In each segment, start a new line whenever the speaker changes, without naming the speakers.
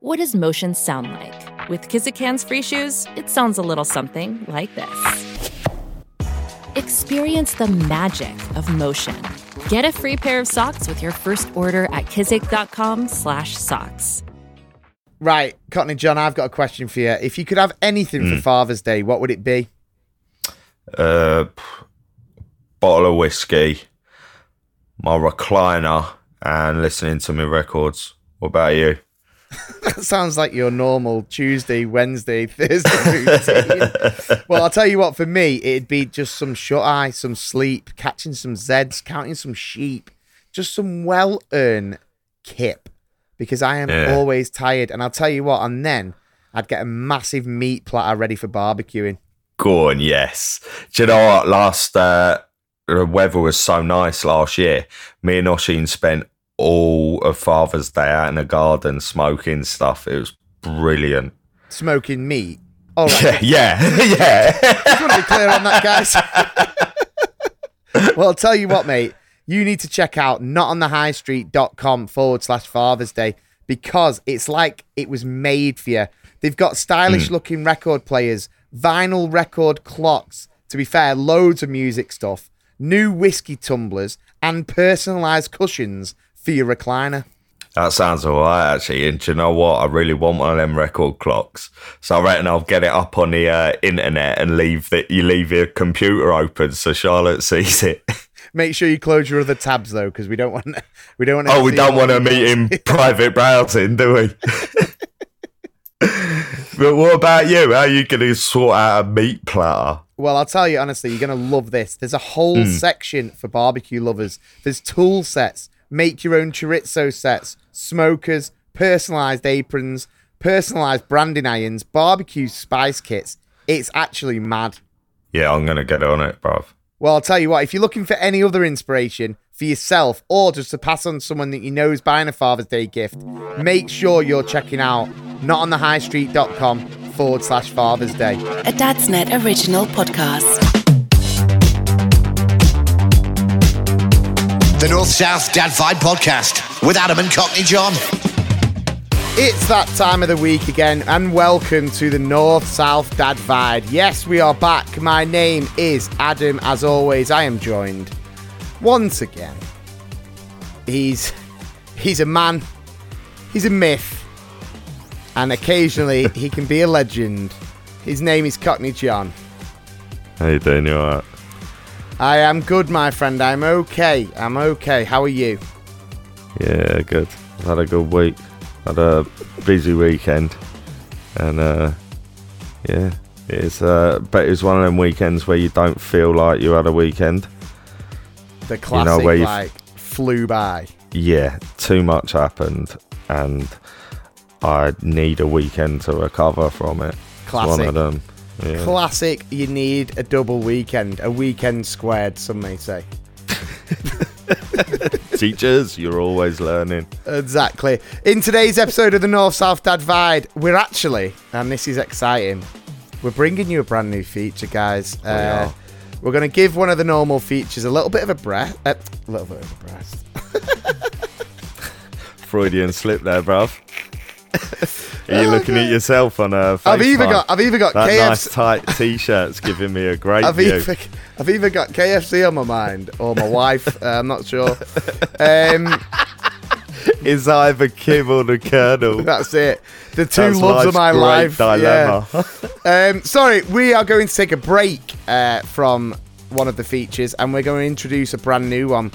What does motion sound like? With Kizik hands free shoes, it sounds a little something like this. Experience the magic of motion. Get a free pair of socks with your first order at kizik.com/socks.
Right, Cockney John, I've got a question for you. If you could have anything
Hmm.
for Father's Day, what would it be?
Uh, bottle of whiskey, my recliner, and listening to my records. What about you?
That sounds like your normal Tuesday, Wednesday, Thursday routine. well, I'll tell you what, for me, it'd be just some shut eye, some sleep, catching some Zeds, counting some sheep, just some well earned kip because I am
Yeah.
always tired. And I'll tell you what, and then I'd get a massive meat platter ready for barbecuing.
Go on, yes. Do you know what? Last uh, the weather was so nice last year. Me and Oshin spent all of Father's Day out in the garden smoking stuff. It was brilliant.
Smoking meat. All right.
Yeah, yeah, yeah.
Just want to be clear on that, guys. well, I'll tell you what, mate. You need to check out notonthehighstreet.com forward slash Father's Day because it's like it was made for you. They've got stylish hmm. looking record players, vinyl record clocks, to be fair, loads of music stuff, new whiskey tumblers, and personalized cushions for your recliner.
That sounds all right, actually. And do you know what? I really want one of them record clocks. So I reckon I'll get it up on the uh, internet and leave that you leave your computer open so Charlotte sees it.
Make sure you close your other tabs though, because we don't want we don't want. to
oh, we don't want to meet in private browsing, do we? but what about you? How are you going to sort out a meat platter?
Well, I'll tell you honestly, you're going to love this. There's a whole
Hmm.
section for barbecue lovers. There's tool sets, make your own chorizo sets, smokers, personalized aprons, personalized branding irons, barbecue spice kits. It's actually mad.
Yeah, I'm going to get on it, bruv.
Well, I'll tell you what, if you're looking for any other inspiration for yourself or just to pass on someone that you know is buying a Father's Day gift, make sure you're checking out notonthehighstreet.com forward slash Father's Day.
A Dadsnet original podcast.
The North South Dad Vibe Podcast with Adam and Cockney John.
It's that time of the week again, and welcome to the North South Dad Vibe. Yes, we are back. My name is Adam. As always, I am joined once again. He's he's a man, he's a myth, and occasionally he can be a legend. His name is Cockney John.
How you doing? You alright?
I am good, my friend. I'm okay. I'm okay. How are you?
Yeah, good. I've had a good week. Had a busy weekend, and uh, yeah, it's uh, but it's one of them weekends where you don't feel like you had a weekend.
The classic, you
know, where you-
like, flew by.
Yeah, too much happened, and I need a weekend to recover from it. It's one of them. Yeah.
Classic, you need a double weekend, a weekend squared, some may say.
Teachers, you're always learning.
Exactly. In today's episode of the North South Dad Vibe, we're actually, and this is exciting, we're bringing you a brand new feature, guys. Uh,
are.
we're going to give one of the normal features a little bit of a breath, uh, a little bit of a breast.
Freudian slip there, bruv. Are you looking at yourself on a?
I've even got, I've even got
that
KFC.
nice tight t-shirt's giving me a great
I've
view.
even, I've even got KFC on my mind, or my wife. Uh, I'm not sure. Um,
Is either Kim or the Colonel?
that's it. The two
That's
loves of my life.
Dilemma.
Yeah. Um, sorry, we are going to take a break uh, from one of the features, and we're going to introduce a brand new one.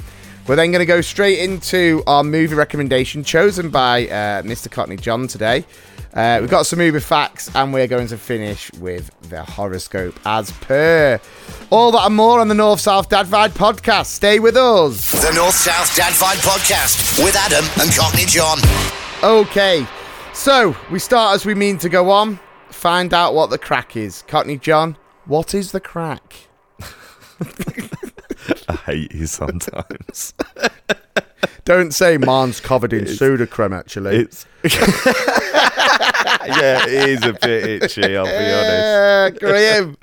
We're then going to go straight into our movie recommendation chosen by uh, Mr. Cockney John today. Uh, we've got some movie facts, and we're going to finish with the horoscope as per. All that and more on the North South Dad Vibe podcast. Stay with us.
The North South Dad Vibe Podcast with Adam and Cockney John.
Okay, so we start as we mean to go on. find out what the crack is. Cockney John, what is the crack?
I hate you sometimes.
Don't say mine's covered in Sudocrem, actually.
it's yeah, it is a bit itchy. I'll be honest.
Yeah, Graham.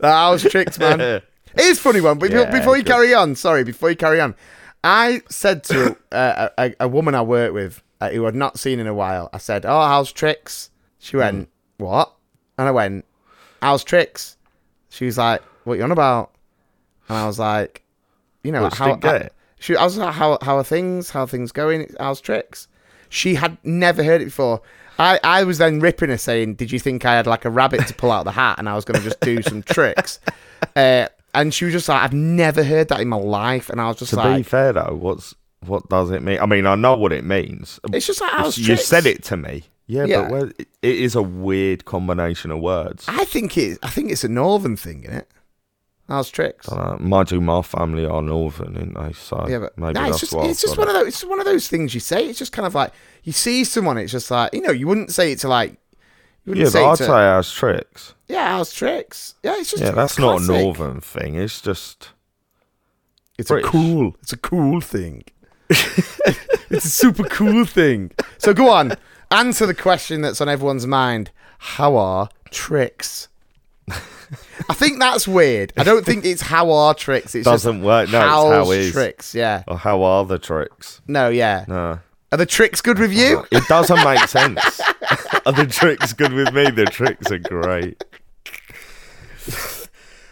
I was tricked, man. It is a funny one. But
Yeah,
before you carry on, sorry, before you carry on, I said to uh, a, a, woman I work with uh, who I'd not seen in a while, I said, "Oh, how's tricks?" She went, "What?" And I went, "How's tricks?" She was like, "What you on about?" And I was like, "You know,
What,
how?"
didn't get
I,
it?
she, I was like, "How how are things? How are things going? How's tricks?" She had never heard it before. I, I was then ripping her saying, Did you think I had like a rabbit to pull out the hat and I was going to just do some tricks? Uh, and she was just like, I've never heard that in my life. And I was just like
To be fair though, what's what does it mean? I mean, I know what it means.
It's just like, how's
you
tricks?
said it to me. Yeah,
Yeah.
but where, it is a weird combination of words.
I think it. I think it's a northern thing, isn't it? How's tricks?
Uh, mind you, my family are northern, aren't they? So
Yeah, but
maybe
no,
that's
it's just
why
it's
I've
just
got
one of those it's one of those things you say. It's just kind of like you see someone. It's just like you know you wouldn't say it to like you wouldn't
Yeah,
say
but
it
I'd
to,
say ours tricks.
yeah, how's tricks? Yeah, it's just
Yeah, that's not a
classic.
northern thing. It's just
It's
British.
a cool. It's a cool thing. it's a super cool thing. So go on, answer the question that's on everyone's mind. How are tricks? I think that's weird. I don't think it's how are tricks. It
Doesn't work. No, it's how
how's tricks. Yeah.
oh, how are the tricks?
No. Yeah.
No.
Are the tricks good with you?
It doesn't make sense. Are the tricks good with me? The tricks are great.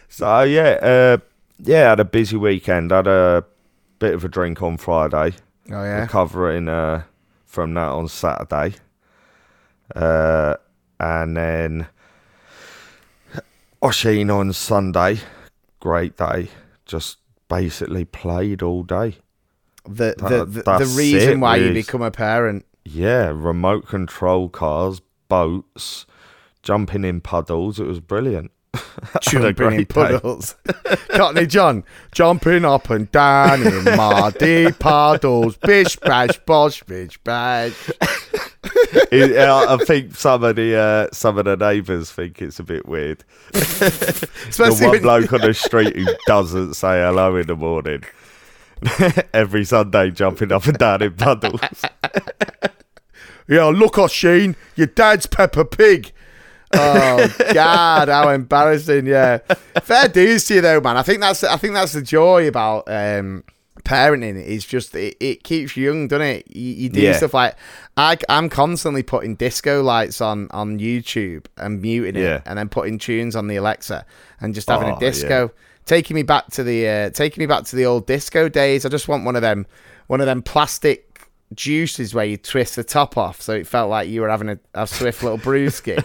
so yeah, uh, yeah, had a busy weekend. Had a bit of a drink on Friday.
Oh yeah.
Recovering uh, from that on Saturday, uh, and then Oshin on Sunday. Great day. Just basically played all day.
The the
That-
the, the reason why you become a parent.
Yeah, remote control cars, boats, jumping in puddles. It was brilliant.
Jumping in puddles. Cockney John, jumping up and down in muddy puddles. Bish bash bosh bish bash.
It- I think some of the uh, some of the neighbours think it's a bit weird. The one bloke on the street who doesn't say hello in the morning. Every Sunday, jumping up and down in puddles.
Yeah, look, Oshin, your dad's Peppa Pig. Oh God, how embarrassing! Yeah, fair dues to you though, man. I think that's I think that's the joy about um, parenting. It's just it, it keeps you young, doesn't it? You, you do
Yeah.
stuff like I I'm constantly putting disco lights on on YouTube and muting it,
Yeah.
and then putting tunes on the Alexa and just having
Oh,
a disco, taking me back to the uh, taking me back to the old disco days. I just want one of them one of them plastic juices where you twist the top off, so it felt like you were having a, a swift little brewski.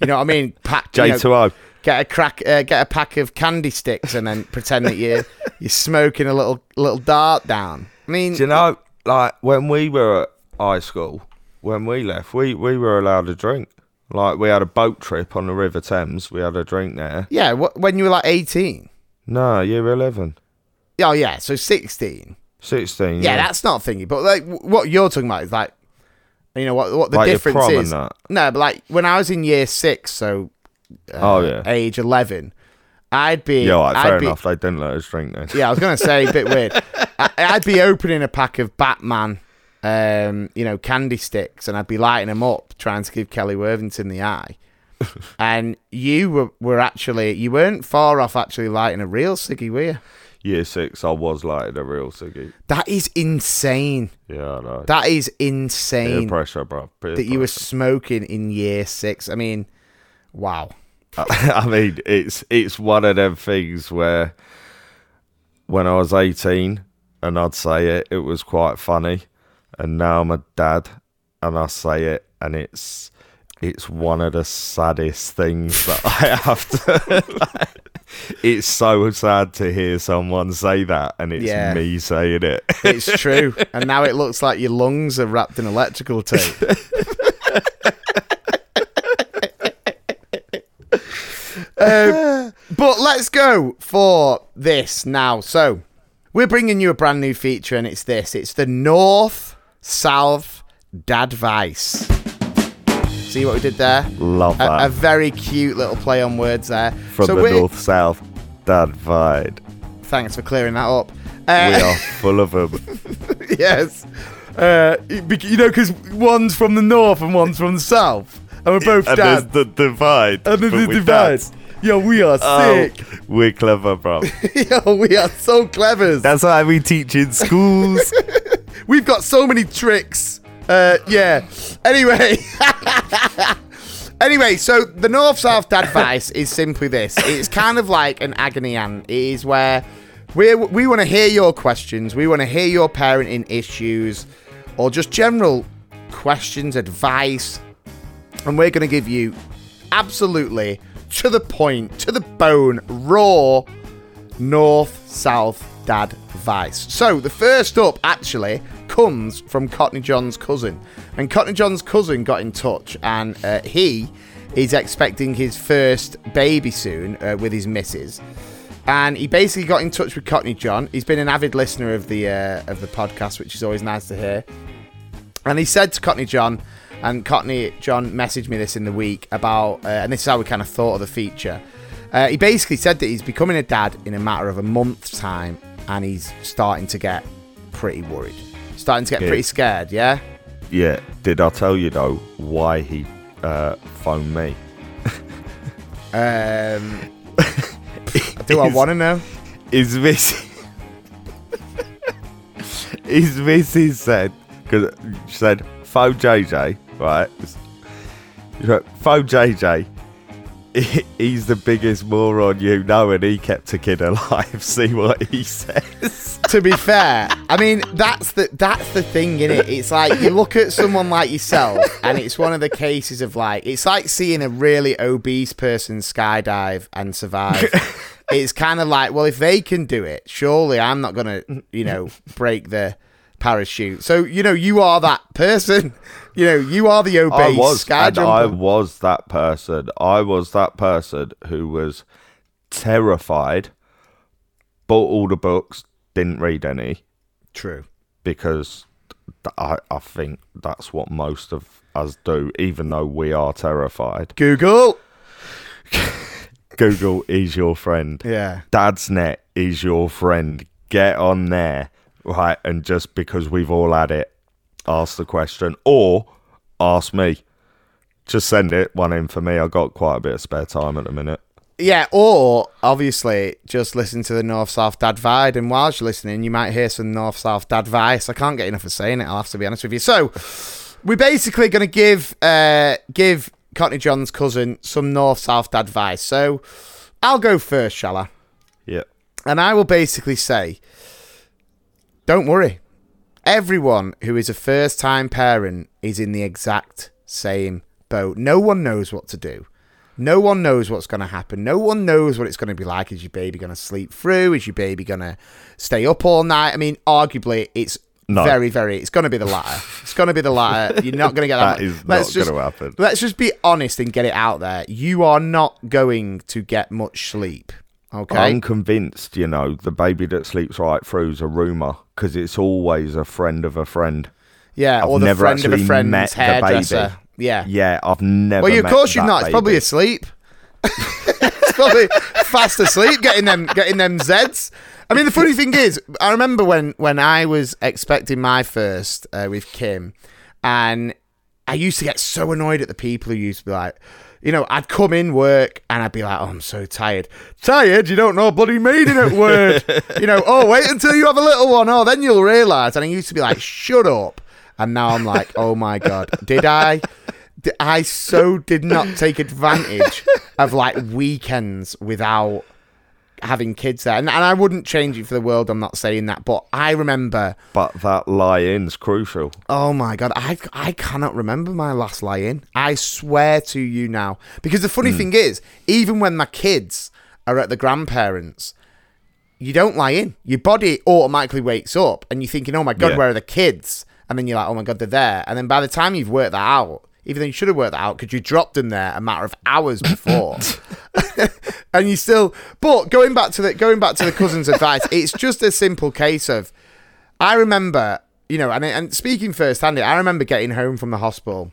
you know what I mean? Pack, you know,
J2O.
Get a crack, uh, get a pack of candy sticks, and then pretend that you're you're smoking a little little dart down. I mean,
Do you know, like when we were at high school, when we left, we, we were allowed to drink. Like we had a boat trip on the River Thames. We had a drink there.
yeah, wh- when you were like eighteen.
No, year eleven.
Oh yeah, so sixteen.
16.
Yeah, that's not thingy. But like w- what you're talking about is like, you know what what the
Like your
difference
prom and
is.
that?
No, but like when I was in year six, so uh,
Oh, yeah.
age eleven, I'd be
Yeah, all right,
I'd
fair
be,
enough. They didn't let us drink then.
Yeah, I was gonna say a bit weird. I, I'd be opening a pack of Batman, um, you know, candy sticks, and I'd be lighting them up, trying to give Kelly Worthington the eye. and you were, were actually you weren't far off actually lighting a real ciggy, were you?
Year six, I was like a real ciggy.
That is insane.
Yeah, I know.
That is
Peer
insane
pressure, bro. Peer
that you were smoking in year six. I mean, wow.
I mean, it's it's one of them things where when I was eighteen and I'd say it, it was quite funny, and now I'm a dad and I say it, and it's it's one of the saddest things that I have to. it's so sad to hear someone say that, and it's
Yeah.
me saying it.
It's true. and now it looks like your lungs are wrapped in electrical tape. Um, but let's go for this now. So, we're bringing you a brand new feature, and it's this it's the North South Dad Dadvice. See what we did there?
Love that.
A, a very cute little play on words there.
From
so
the north south divide.
Thanks for clearing that up.
We
Uh,
are full of them.
yes. Uh, you know, because one's from the north and one's from the south. And we're both
and there's
dads.
the divide.
And there's the divide.
dads.
Yo, we are
Oh,
sick.
we're clever, bro.
Yo, we are so clever.
That's why we teach in schools.
We've got so many tricks. Uh, yeah. Anyway. anyway, so the North South advice is simply this. It's kind of like an agony aunt. It is where we we want to hear your questions. We want to hear your parenting issues or just general questions, advice. And we're going to give you absolutely to the point, to the bone, raw north south dad vice. So the first up actually comes from Cockney John's cousin, and Cockney John's cousin got in touch, and uh, he is expecting his first baby soon uh, with his missus. And he basically got in touch with Cockney John. He's been an avid listener of the uh, of the podcast, which is always nice to hear. And he said to Cockney John, and Cockney John messaged me this in the week about, uh, and this is how we kind of thought of the feature. Uh, he basically said that he's becoming a dad in a matter of a month's time, and he's starting to get pretty worried, starting to get
Yeah.
pretty scared. Yeah.
yeah. Did I tell you though why he uh, phoned me?
Um, do I want to know?
His miss. His missus said because she said phone JJ right. You know, Phone JJ. he- He's the biggest moron you know, and he kept a kid alive. See what he says.
to be fair, I mean that's the that's the thing in it. It's like you look at someone like yourself, and it's one of the cases of like it's like seeing a really obese person skydive and survive. it's kind of like, well, if they can do it, surely I'm not gonna, you know, break the parachute. So you know, you are that person. You know, you are the obese
I was, and I was that person. I was that person who was terrified, bought all the books, didn't read any
True.
because I, I think that's what most of us do, even though we are terrified.
Google.
Google is your friend.
Yeah.
Dadsnet is your friend. Get on there, right? And just because we've all had it, ask the question or ask me. Just send it one in for me. I got quite a bit of spare time at the minute.
Yeah, or obviously just listen to the North South Dad Vibe, and whilst you're listening, you might hear some North South Dad Vice. I can't get enough of saying it. I'll have to be honest with you. So, we're basically going to give uh, give Cockney John's cousin some North South Dad Vice. So, I'll go first, shall I?
Yeah.
And I will basically say, don't worry. Everyone who is a first time parent is in the exact same boat. No one knows what to do. No one knows what's going to happen. No one knows what it's going to be like. Is your baby going to sleep through? Is your baby going to stay up all night? I mean, arguably, it's
No.
very, very. It's going to be the latter. it's going to be the latter. You're not going to get that.
That is not
Let's just-
gonna happen.
Let's just be honest and get it out there. You are not going to get much sleep. Okay.
I'm convinced, you know, the baby that sleeps right through is a rumour because it's always a friend of a friend.
Yeah,
I've
or the
never
friend of a friend's
met the
hairdresser.
baby.
Yeah.
Yeah, I've never.
Well, of course you've not. It's probably asleep. it's probably fast asleep, getting them, getting them Zeds. I mean, the funny thing is, I remember when when I was expecting my first uh, with Kim, and I used to get so annoyed at the people who used to be like, you know, I'd come in work and I'd be like, oh, I'm so tired. Tired? You don't know bloody maiden at work. you know, oh, wait until you have a little one. Oh, then you'll realise. And I used to be like, shut up. And now I'm like, oh my God, did I? I so did not take advantage of like weekends without having kids there. And, and I wouldn't change it for the world. I'm not saying that. But I remember
But that lie-in's crucial.
Oh my god, I I cannot remember my last lie in. I swear to you now. Because the funny hmm. thing is, even when my kids are at the grandparents, you don't lie in. Your body automatically wakes up and you're thinking, Oh my god,
Yeah.
where are the kids? And then you're like, Oh my god, they're there. And then by the time you've worked that out, even though you should have worked that out because you dropped them there a matter of hours before. and you still but going back to the going back to the cousin's advice, it's just a simple case of I remember, you know, and and speaking first hand, I remember getting home from the hospital,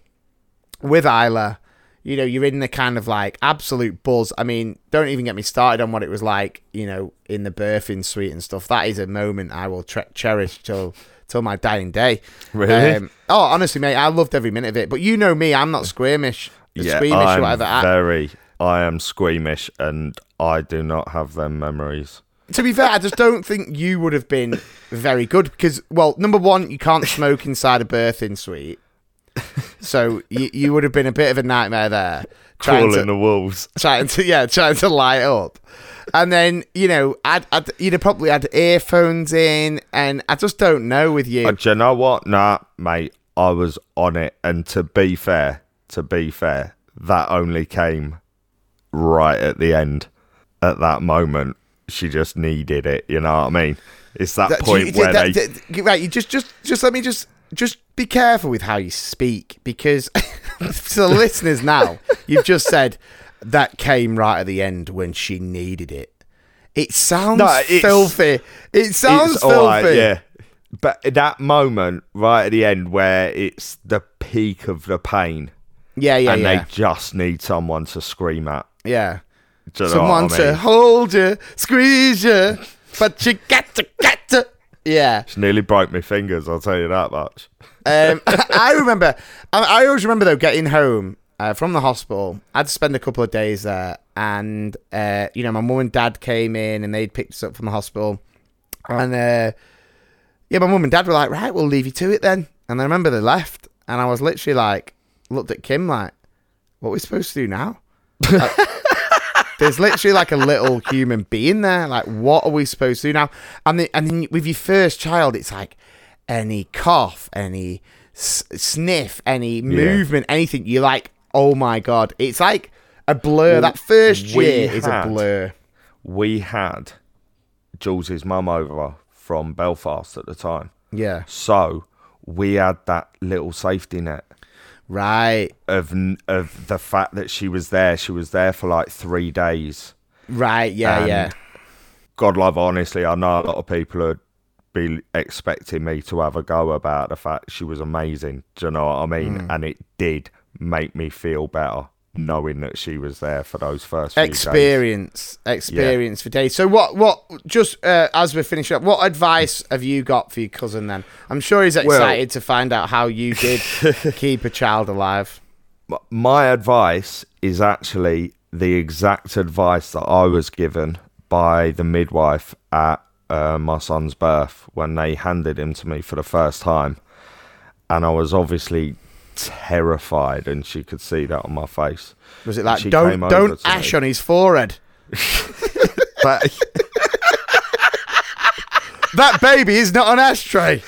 with Isla, you know, you're in the kind of like absolute buzz. I mean, don't even get me started on what it was like, you know, in the birthing suite and stuff. That is a moment I will tre- cherish till till my dying day.
Really?
Um, oh, honestly, mate, I loved every minute of it. But you know me, I'm not squeamish,
Yeah,
squeamish
I'm
or whatever. I-
very. I am squeamish, and I do not have them memories.
to be fair, I just don't think you would have been very good because, well, number one, you can't smoke inside a birthing suite. So you, you would have been a bit of a nightmare there.
Crawling
to,
the walls.
trying to yeah, trying to light up. And then, you know, I'd, I'd, you'd have probably had earphones in, and I just don't know with you.
Uh, do you know what? Nah, mate, I was on it. And to be fair, to be fair, that only came right at the end. At that moment, she just needed it. You know what I mean? It's that,
That-
point
you-
where
that-
they.
that- right, you just, just, just let me just, just be careful with how you speak because to the listeners now, you've just said that came right at the end when she needed it. It sounds
No,
filthy. It sounds filthy.
right, yeah. But that moment right at the end where it's the peak of the pain
yeah, yeah,
and
yeah.
they just need someone to scream at.
yeah.
You know
Someone
I
to hold you, squeeze you, but you got to, got to. Yeah.
She nearly broke my fingers, I'll tell you that much.
Um, I remember. I, I always remember though getting home uh, from the hospital. I'd spend a couple of days there, and uh, you know, my mum and dad came in, and they'd picked us up from the hospital, and uh, yeah, my mum and dad were like, "Right, we'll leave you to it then." And I remember they left, and I was literally like, looked at Kim like, "What are we supposed to do now?" Like, there's literally like a little human being there. Like, what are we supposed to do now? And the, and then with your first child, it's like any cough, any s- sniff, any movement, anything. You're like, oh my god, it's like a blur. that first year is a blur.
We had Jules's mum over from Belfast at the time.
Yeah,
So we had that little safety net
right,
of of the fact that she was there. She was there for like three days.
right, yeah,
And
yeah.
God love, honestly, I know a lot of people would be expecting me to have a go about the fact she was amazing. Do you know what I mean?
Hmm.
And it did make me feel better knowing that she was there for those first few days.
Experience, experience for days. So what? What? Just uh, as we finish up, what advice have you got for your cousin? Then I'm sure he's
Well-
excited to find out how you did keep a child alive.
My advice is actually the exact advice that I was given by the midwife at uh, my son's birth when they handed him to me for the first time. And I was obviously terrified, and she could see that on my face.
Was it like don't don't ash
me.
on his forehead?
But
That baby is not an ashtray.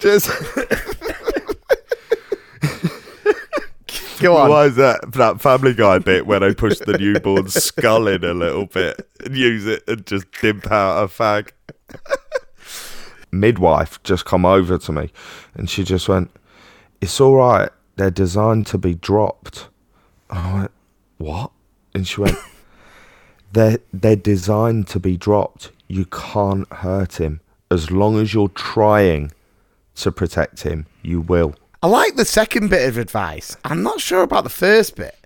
just
Go on.
why is that that Family Guy bit where they push the newborn skull in a little bit and use it and just dimp out a fag? Midwife just come over to me and she just went, "It's all right. They're designed to be dropped." I went, "What?" And she went, "They're they're designed to be dropped. You can't hurt him as long as you're trying to protect him. You will."
I like the second bit of advice. I'm not sure about the first bit.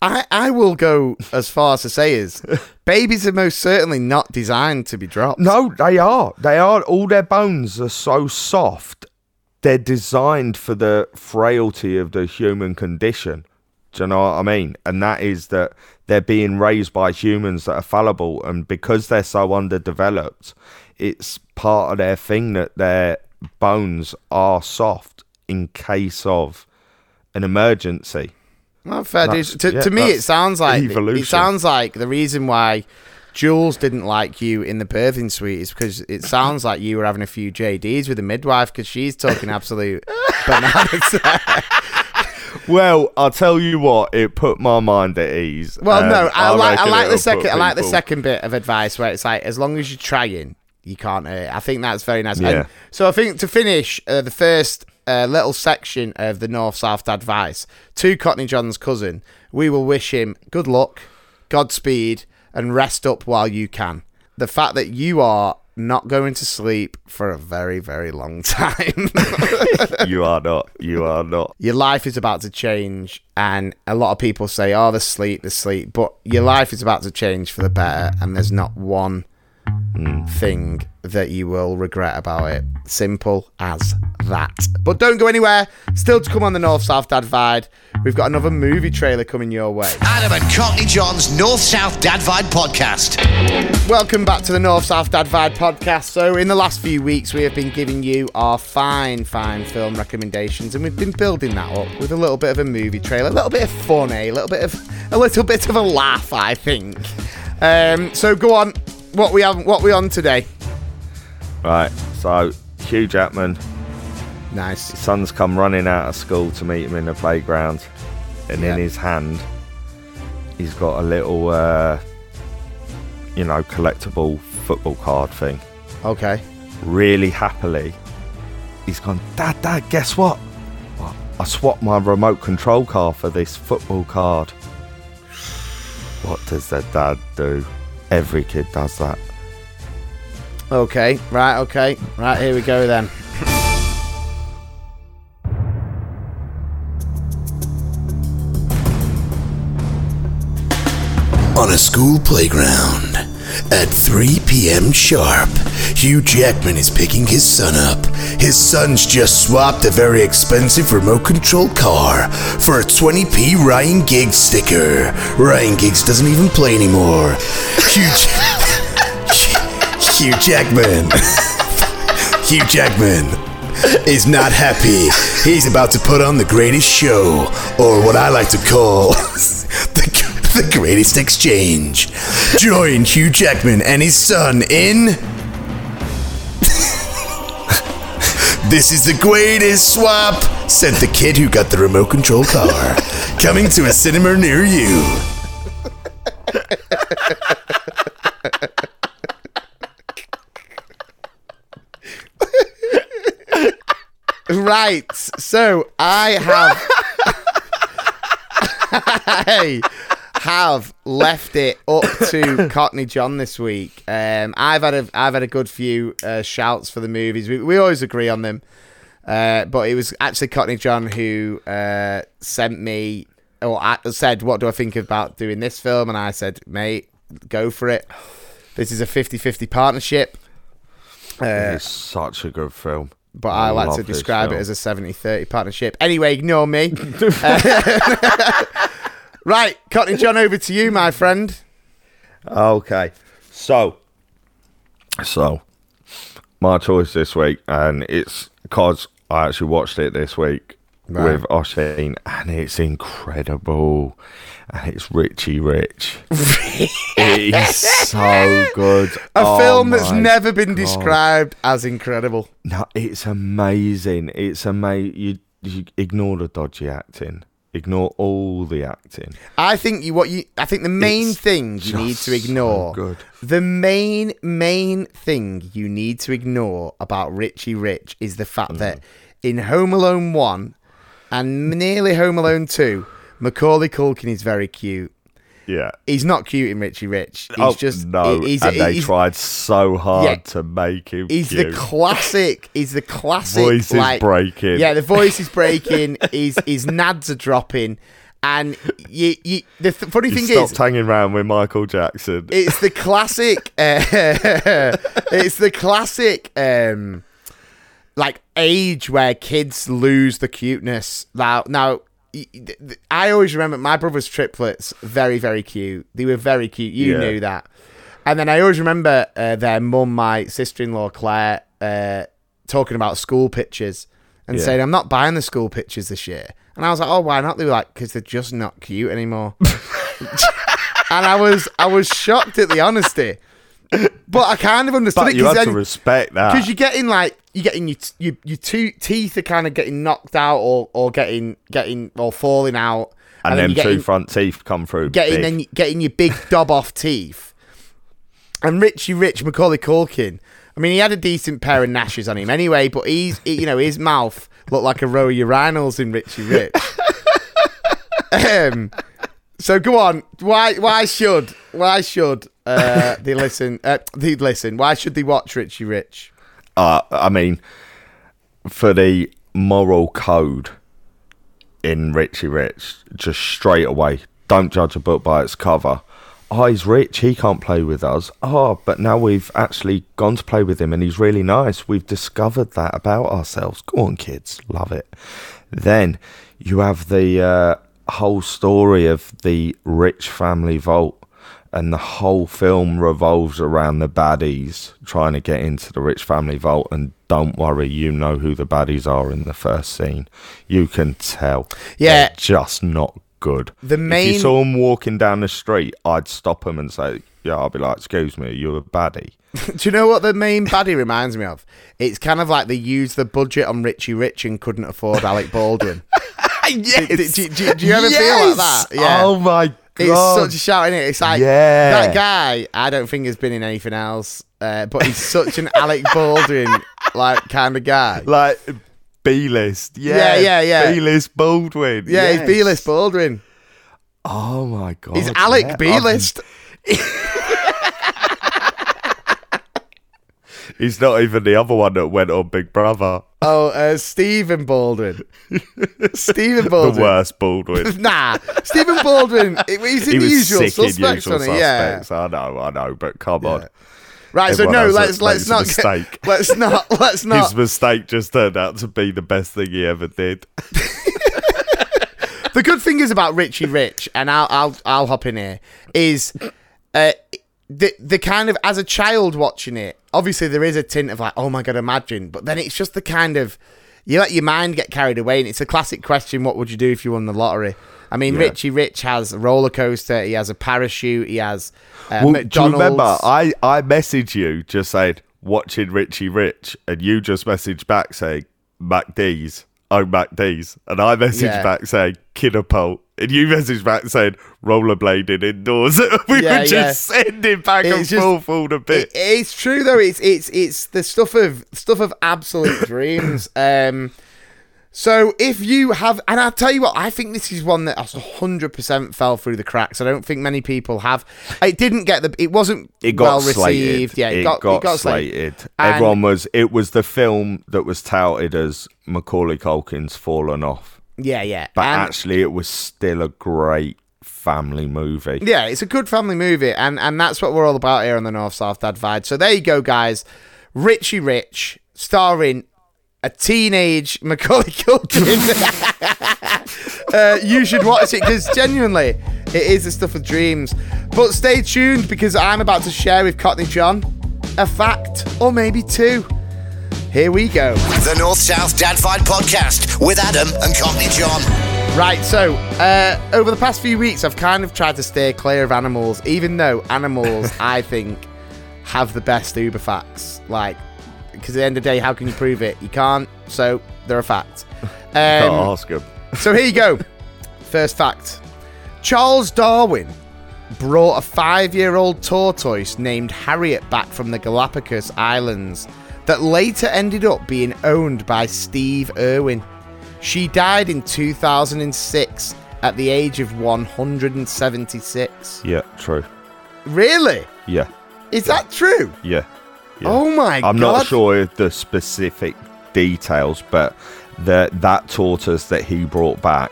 I, I will go as far as to say is babies are most certainly not designed to be dropped.
No, they are. They are. All their bones are so soft. They're designed for the frailty of the human condition. Do you know what I mean? And that is that they're being raised by humans that are fallible, and because they're so underdeveloped, it's part of their thing that their bones are soft in case of an emergency.
Well, fair To,
yeah,
to me, it sounds like
evolution.
it sounds like the reason why Jules didn't like you in the birthing suite is because it sounds like you were having a few JDs with the midwife because she's talking absolute bananas.
Well, I'll tell you what, it put my mind at ease.
Well,
and
no, I, like I like the second. I like the second bit of advice where it's like as long as you're trying, you can't hurt. I think that's very nice.
Yeah.
And so I think to finish uh, the first uh, little section of the North South advice to Cockney John's cousin, we will wish him good luck, Godspeed, and rest up while you can. The fact that you are not going to sleep for a very, very long time.
you are not. You are not.
your life is about to change, and a lot of people say, "Oh, the sleep, the sleep," but your life is about to change for the better, and there's not one thing that you will regret about it. Simple as that. But don't go anywhere. Still to come on the North South Dad Vibe. We've got another movie trailer coming your way.
Adam and Cockney John's North South Dad Vibe podcast.
Welcome back to the North South Dad Vibe podcast. So, in the last few weeks, we have been giving you our fine, fine film recommendations, and we've been building that up with a little bit of a movie trailer, a little bit of fun, eh? a little bit of a little bit of a laugh, I think. Um, so, go on. What we have? What we on today?
Right. So Hugh Jackman,
Nice.
his son's come running out of school to meet him in the playground, and
Yeah.
in his hand, he's got a little, uh, you know, collectible football card thing.
Okay.
Really happily, he's gone. Dad, Dad, guess what? What? I swapped my remote control car for this football card. What does the dad do? Every kid does that.
Okay. Right. Okay. Right. Here we go then.
On a school playground, at 3 p.m. sharp, Hugh Jackman is picking his son up. His son's just swapped a very expensive remote control car for a 20p Ryan Giggs sticker. Ryan Giggs doesn't even play anymore. Hugh, J- Hugh Jackman. Hugh Jackman is not happy. He's about to put on the greatest show, or what I like to call the, the greatest exchange. Join Hugh Jackman and his son in. This is the greatest swap, said the kid who got the remote control car. Coming to a cinema near you.
Right. So I have. I have left it up to Cockney John this week. Um, I've had a I've had a good few uh, shouts for the movies. We, we always agree on them, uh, but it was actually Cockney John who uh, sent me or said, "What do I think about doing this film?" And I said, "Mate, go for it. This is a 50-50 partnership." Uh,
it's such a good film.
but I, like to describe it as a 70 30 partnership. Anyway, ignore me. Uh, right, Cockney John, over to you, my friend.
Okay. So, so my choice this week, and it's because I actually watched it this week
Right.
with Oshin, and it's incredible. And it's Richie Rich. it is so good.
A
Oh
film that's never been
God.
described as incredible.
No, it's amazing. It's amazing. You, you ignore the dodgy acting. Ignore all the acting.
I think you what you I think the main
It's
thing you need to ignore
so good.
the main main thing you need to ignore about Richie Rich is the fact
Mm.
that in Home Alone 1 and nearly Home Alone 2 Macaulay Culkin is very cute.
Yeah.
He's not cute in Richie Rich. He's
oh
just
no,
he's,
and they
he's,
tried so hard
Yeah.
to make him.
He's
cute.
the classic. He's the classic.
Voice is breaking.
Yeah, the voice is breaking. his his nads are dropping, and you, you the th- funny
You
thing
stopped
is,
hanging around with Michael Jackson.
it's the classic. Uh, it's the classic. Um, like age where kids lose the cuteness. Now, now. Y- th- th- I always remember my brother's triplets, very, very cute. They were very cute. You
Yeah.
knew that. And then I always remember uh, their mum, my sister in law, Claire, uh, talking about school pictures and
Yeah.
saying, I'm not buying the school pictures this year. And I was like, oh, why not? They were like, because they're just not cute anymore. and I was I was shocked at the honesty. But I kind of understood
but
it
you have
because
to respect that.
because you're getting like you're getting your t- your, your two teeth are kind of getting knocked out or, or getting getting or falling out,
and,
then
them
you're
two
getting,
front teeth come through.
getting
big.
then getting your big dob off teeth. And Richie Rich Macaulay Culkin, I mean, he had a decent pair of gnashes on him anyway, but he's he- you know his mouth looked like a row of urinals in Richie Rich. um, So go on. Why? Why should? Why should uh, they listen? Uh, they listen. Why should they watch Richie Rich?
Uh, I mean, for the moral code in Richie Rich, just straight away, don't judge a book by its cover. Oh, he's rich, he can't play with us. Oh, but now we've actually gone to play with him and he's really nice. We've discovered that about ourselves. Go on, kids, love it. Then you have the uh, whole story of the rich family vault and the whole film revolves around the baddies trying to get into the rich family vault and don't worry you know who the baddies are in the first scene you can tell
Yeah.
They're just not good
The main if
you saw them walking down the street i'd stop them and say yeah i'll be like excuse me you're a baddie
Do you know what the main baddie reminds me of? It's kind of like they used the budget on Richie Rich and couldn't afford Alec Baldwin.
yes
do, do- do- do you ever feel like that? Yeah.
oh my god
It's such a shout, is it? It's like
Yeah.
that guy. I don't think has been in anything else, uh, but he's such an Alec Baldwin like kind of guy.
like b-list yeah
Yeah, yeah, yeah.
b-list baldwin
Yeah,
yes.
he's B-list Baldwin.
oh my god
He's Alec
yeah.
B-list.
He's not even the other one that went on Big Brother.
Oh, uh, Stephen Baldwin. Stephen Baldwin.
The worst Baldwin.
Nah, Stephen Baldwin. He's in
he
the
was
usual suspects,
usual
wasn't he? Yeah.
I know, I know, but come on.
Right. So no, let's let's not
mistake.
Get, let's not let's not.
His mistake just turned out to be the best thing he ever did.
the good thing is about Richie Rich, and I'll I'll I'll hop in here. Is uh, the the kind of as a child watching it, obviously there is a tint of like, oh my god, imagine, but then it's just the kind of you let your mind get carried away, and it's a classic question: What would you do if you won the lottery? I mean,
Yeah.
Richie Rich has a roller coaster, he has a parachute, he has uh,
Well, do you remember? I, I messaged you just saying, watching Richie Rich, and you just messaged back saying, MacD's. Oh, MacD's. And I messaged
Yeah.
back saying, Kidderpole. And you messaged back saying, rollerblading indoors. we
Yeah,
were just
yeah.
sending back and
It's just-
forth all the bit.
It, it's true though. It's it's it's the stuff of stuff of absolute dreams. Um, so if you have, and I'll tell you what, I think this is one that hundred percent fell through the cracks. I don't think many people have. It didn't get the. It wasn't
it got
well
slated.
received. Yeah,
it,
it,
got,
got, it got slated.
slated. Everyone was. It was the film that was touted as Macaulay Culkin's fallen off,
Yeah, yeah.
but
And-
actually, it was still a great family movie.
Yeah, it's a good family movie, and and that's what we're all about here on the North South Dad Vibe. So there you go, guys. Richie Rich, starring a teenage Macaulay Culkin. uh, you should watch it because genuinely, it is the stuff of dreams. But stay tuned because I'm about to share with Cockney John a fact, or maybe two. Here we go.
The North South Dad Vibe Podcast with Adam and Cockney John.
Right, so uh, over the past few weeks, I've kind of tried to stay clear of animals, even though animals, I think, have the best Uber facts. Like, because at the end of the day, how can you prove it? You can't, so they're a fact.
Can't
Um,
ask him.
so here you go. First fact Charles Darwin brought a five year old tortoise named Harriet back from the Galapagos Islands that later ended up being owned by Steve Irwin. She died in 2006 at the age of 176.
Yeah, true.
Really?
Yeah,
Is that true?
yeah. yeah.
Oh my god.
I'm not sure of the specific details, but the that tortoise that he brought back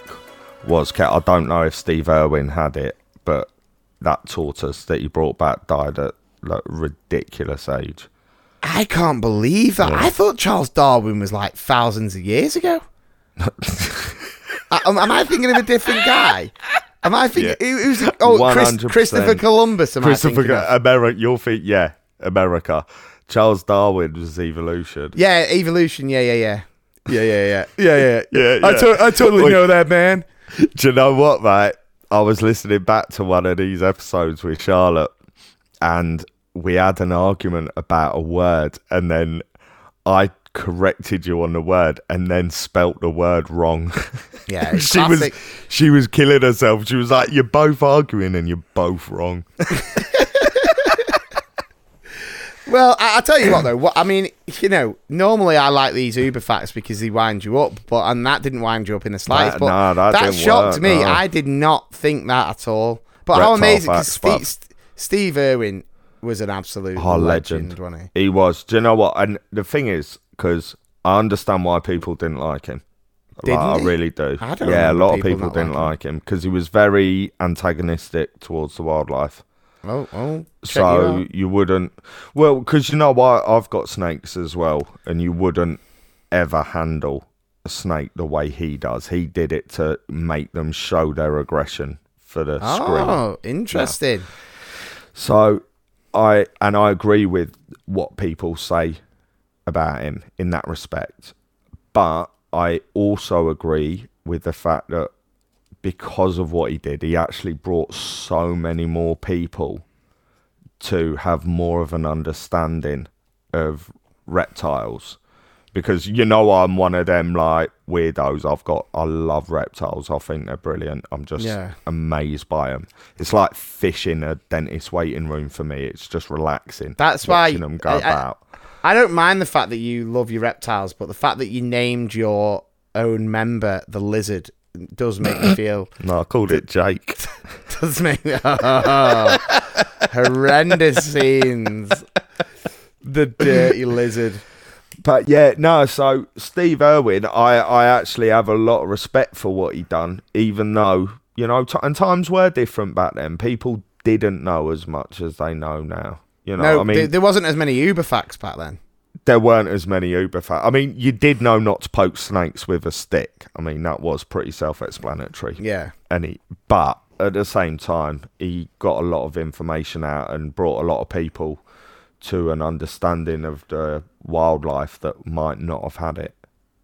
was. I don't know if Steve Irwin had it, but that tortoise that he brought back died at like ridiculous age.
I can't believe that. I thought Charles Darwin was like thousands of years ago. Am, am I thinking of a different guy? Am I thinking?
Yeah.
Who's oh Chris, Christopher Columbus? Am I
Christopher
of?
America, your feet, yeah, America. Charles Darwin was evolution.
Yeah, evolution. Yeah, yeah, yeah. Yeah, yeah, yeah, yeah, yeah.
Yeah,
I, to- I totally
Wait.
know that, man.
Do you know what, mate? I was listening back to one of these episodes with Charlotte, and we had an argument about a word, and then I corrected you on the word, and then spelt the word wrong.
Yeah,
she was she was killing herself. She was like, "You're both arguing, and you're both wrong."
Well, I, I tell you what though. What I mean, you know, normally I like these Uber facts because they wind you up, but and that didn't wind you up in the slightest.
That-
but
no, that didn't
shocked
work,
me.
no.
I did not think that at all. But how amazing! Steve, Steve Irwin was an absolute
Oh,
legend,
legend.
wasn't he?
He was. Do you know what? And the thing is, because I understand why people didn't like him. Like,
Didn't
I
he?
really do.
I don't
yeah, a lot of
people
didn't like him because he was very antagonistic towards the wildlife.
Oh, oh, check you
so you, wouldn't. Well, because you know why I've got snakes as well, and you wouldn't ever handle a snake the way he does. He did it to make them show their aggression for the screen.
Oh, interesting.
So I and I agree with what people say about him in that respect. But I also agree with the fact that because of what he did, he actually brought so many more people to have more of an understanding of reptiles. Because you know I'm one of them like weirdos. I've got I love reptiles. I think they're brilliant. I'm just
Yeah.
amazed by them. It's like fish in a dentist waiting room for me. It's just relaxing.
That's why
them go
I-
about.
I don't mind the fact that you love your reptiles, but the fact that you named your own member the lizard does make me feel
No, I called it Jake.
does make me oh, horrendous scenes. The dirty lizard.
But yeah, no. So Steve Irwin, I I actually have a lot of respect for what he done, even though you know, t- and times were different back then. People didn't know as much as they know now. You know,
No,
I mean,
there, there wasn't as many Uber facts back then.
there weren't as many Uber facts. I mean, you did know not to poke snakes with a stick. I mean, that was pretty self-explanatory.
Yeah.
And he, but at the same time, he got a lot of information out and brought a lot of people to an understanding of the wildlife that might not have had it.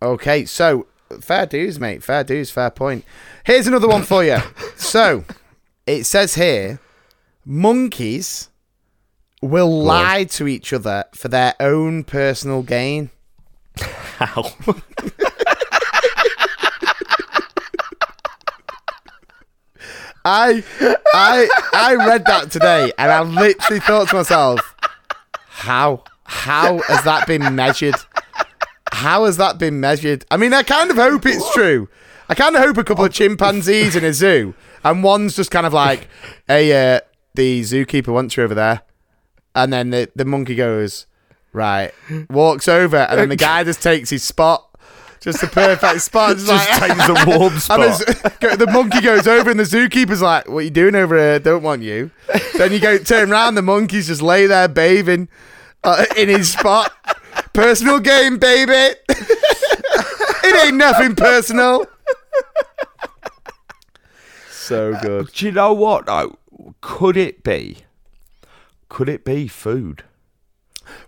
Okay, so fair dues, mate. Fair dues, fair point. Here's another one for you. so it says here monkeys will lie to each other for their own personal gain.
How?
I I I read that today and I literally thought to myself, how how has that been measured? How has that been measured? I mean, I kind of hope it's true. I kind of hope a couple of chimpanzees in a zoo and one's just kind of like, "Hey, uh, the zookeeper wants you over there," and then the the monkey goes, "Right," walks over, and then the guy just takes his spot. Just the perfect spot. Just,
Just
like,
takes a warm spot.
the, the monkey goes over, and the zookeeper's like, "What are you doing over here? Don't want you." then you go turn around, the monkey's just lay there bathing uh, in his spot. Personal game, baby. it ain't nothing personal. So good.
Do you know what though? Could it be? Could it be food?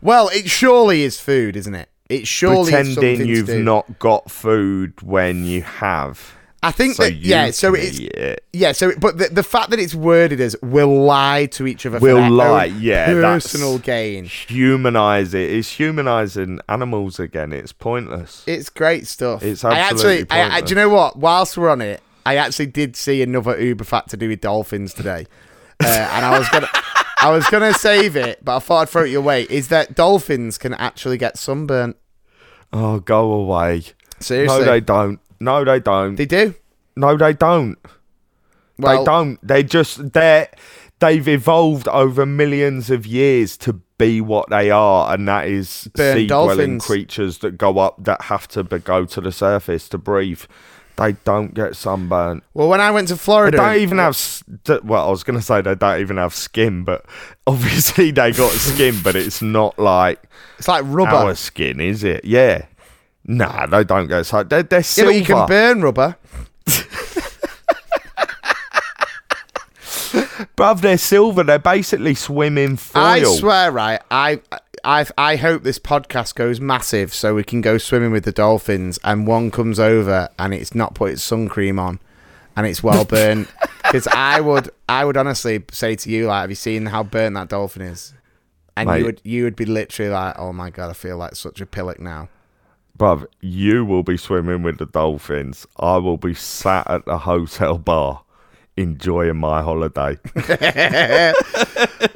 Well, it surely is food, isn't it? It surely is
Pretending
something to
you've
do.
not got food when you have.
I think
So
that yeah. So it's
it.
yeah. So but the, the fact that it's worded as will lie to each other. for
Will lie, yeah,
Personal gain.
Humanize it. It's humanizing animals again. It's pointless.
It's great stuff.
It's
I
absolutely
actually, I, I, do you know what? Whilst we're on it, I actually did see another Uber fact to do with dolphins today, uh, and I was gonna, I was gonna save it, but I thought I'd throw it your way. Is that dolphins can actually get sunburnt?
Oh, go away.
Seriously,
No, they don't. No, they don't.
They do.
no, they don't.
Well,
they don't. They just they they've evolved over millions of years to be what they are, and that is sea dwelling creatures that go up that have to be, go to the surface to breathe. They don't get sunburnt.
Well, when I went to Florida, They
don't even have. Well, I was going to say they don't even have skin, but obviously they got skin, but it's not like
it's like rubber.
our skin, is it? Yeah. Nah, they don't go so. They're, they're
yeah,
silver.
but you can burn rubber.
Bruv, they're silver. They're basically swimming foil.
I swear, right? I, I, I hope this podcast goes massive so we can go swimming with the dolphins, and one comes over and it's not put its sun cream on, and it's well burnt. Because I would, I would honestly say to you, like, have you seen how burnt that dolphin is? And
Mate.
you would, you would be literally like, oh my god, I feel like such a pillock now.
Bruv, you will be swimming with the dolphins. I will be sat at the hotel bar enjoying my holiday.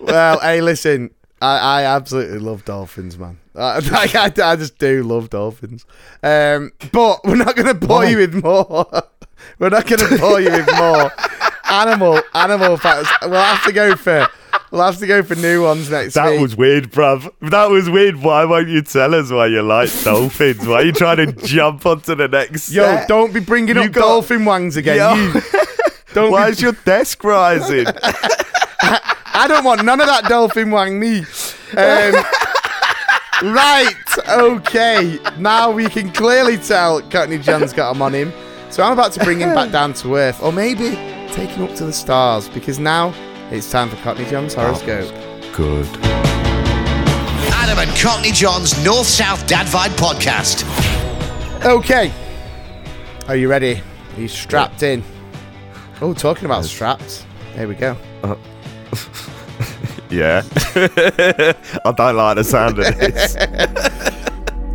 Well, hey, listen, I, I absolutely love dolphins, man. I, I, I just do love dolphins. Um, but we're not going to bore you with more. we're not going to bore you with more animal animal facts. We'll have to go for we'll have to go for new ones next
That
week.
was weird, bruv. That was weird. Why won't you tell us why you like dolphins? Why are you trying to jump onto the next
Yo,
set?
don't be bringing
You
up
got-
dolphin wangs again.
Yo.
You, don't
Why
be-
is your desk rising?
I don't want none of that dolphin wang me. Um, right, okay. Now we can clearly tell Cockney John's got him on him. So I'm about to bring him back down to earth, or maybe take him up to the stars, because now it's time for Cockney John's horoscope.
Good.
Adam and Cockney John's North South Dad Vibe podcast.
Okay. Are you ready? Are you strapped in? Oh, talking about straps. There we go.
Uh, yeah. I don't like the sound of this.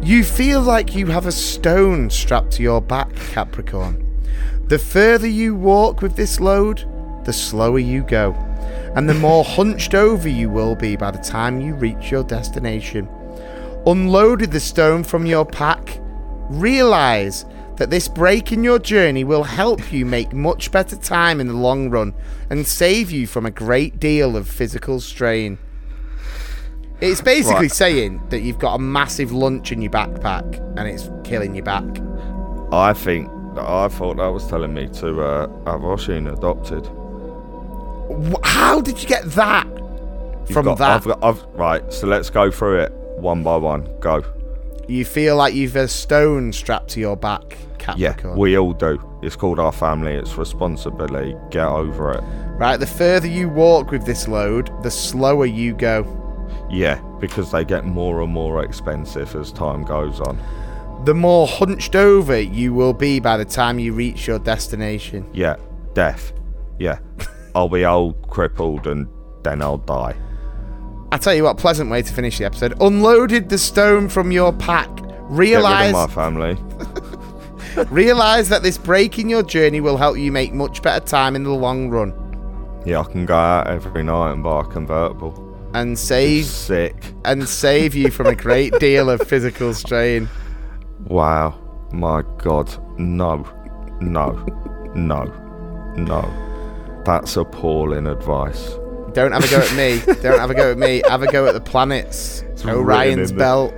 You feel like you have a stone strapped to your back, Capricorn. The further you walk with this load, the slower you go, and the more hunched over you will be by the time you reach your destination. Unloaded the stone from your pack, realize that this break in your journey will help you make much better time in the long run and save you from a great deal of physical strain. It's basically
Right.
saying that you've got a massive lunch in your backpack and it's killing your back.
I think I thought that was telling me to uh, have Oshin adopted.
How did you get that
You've
from
got-
that?
I've got, I've, right, so let's go through it one by one. Go.
You feel like you've a stone strapped to your back,
Yeah, we all do. It's called our family. It's responsibility. Get over it.
right, the further you walk with this load, the slower you go.
Yeah, because they get more and more expensive as time goes on.
The more hunched over you will be by the time you reach your destination.
Yeah, death. Yeah, I'll be old, crippled, and then I'll die.
I tell you what, pleasant way to finish the episode. Unloaded the stone from your pack.
Get rid of
Realize
my family.
realize that this break in your journey will help you make much better time in the long run
Yeah, I can go out every night and buy a convertible.
and save
Sick.
and save you from a great deal of physical strain.
Wow. My God. No. No. No. No. That's appalling advice.
Don't have a go at me. Don't have a go at me. Have a go at the planets.
written
Orion's
the-
belt.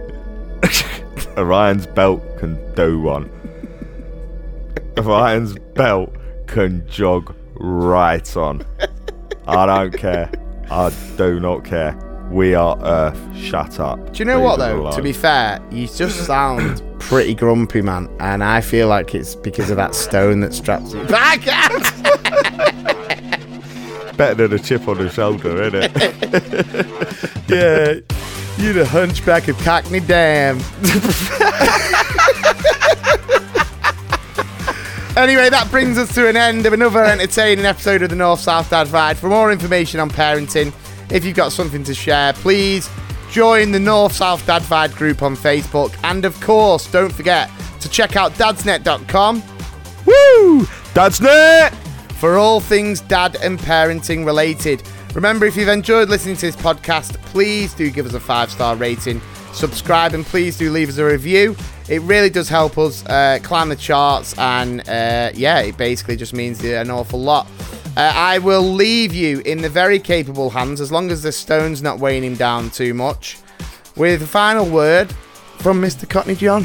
Orion's belt can do one. Orion's belt can jog right on. I don't care. I do not care. We are Earth. Shut up.
Do you know
Leave
what though? To be fair, you just sound pretty grumpy, man, and I feel like it's because of that stone that straps you back.
Better than a chip on the shoulder, isn't it?
yeah, you the hunchback of Cockney Dam. Anyway, that brings us to an end of another entertaining episode of the North South Dad Vibe. For more information on parenting, if you've got something to share, please join the North South Dad Vibe group on Facebook. And of course, don't forget to check out dadsnet.com
Woo! It!
For all things dad and parenting related. Remember, if you've enjoyed listening to this podcast, please do give us a five star rating, subscribe, and please do leave us a review. It really does help us uh, climb the charts, and uh, yeah, it basically just means an awful lot. Uh, I will leave you in the very capable hands, as long as the stone's not weighing him down too much, with a final word from Mr. Cockney John.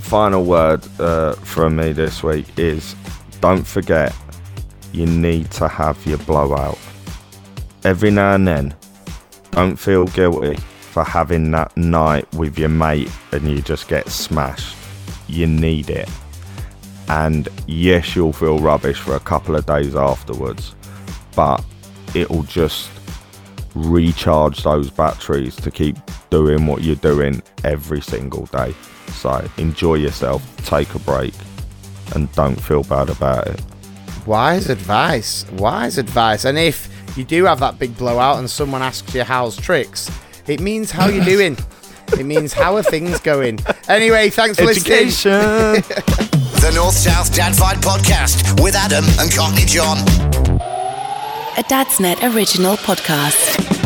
Final word uh, from me this week is don't forget you need to have your blowout. Every now and then, don't feel guilty for having that night with your mate and you just get smashed. You need it. And yes, you'll feel rubbish for a couple of days afterwards, but it'll just recharge those batteries to keep doing what you're doing every single day. So enjoy yourself, take a break, and don't feel bad about it.
Wise advice. Wise advice. And if you do have that big blowout and someone asks you how's tricks, it means how you doing. it means how are things going. Anyway, thanks for listening.
The North South Dad Vibe podcast with Adam and Cockney John.
A Dadsnet original podcast.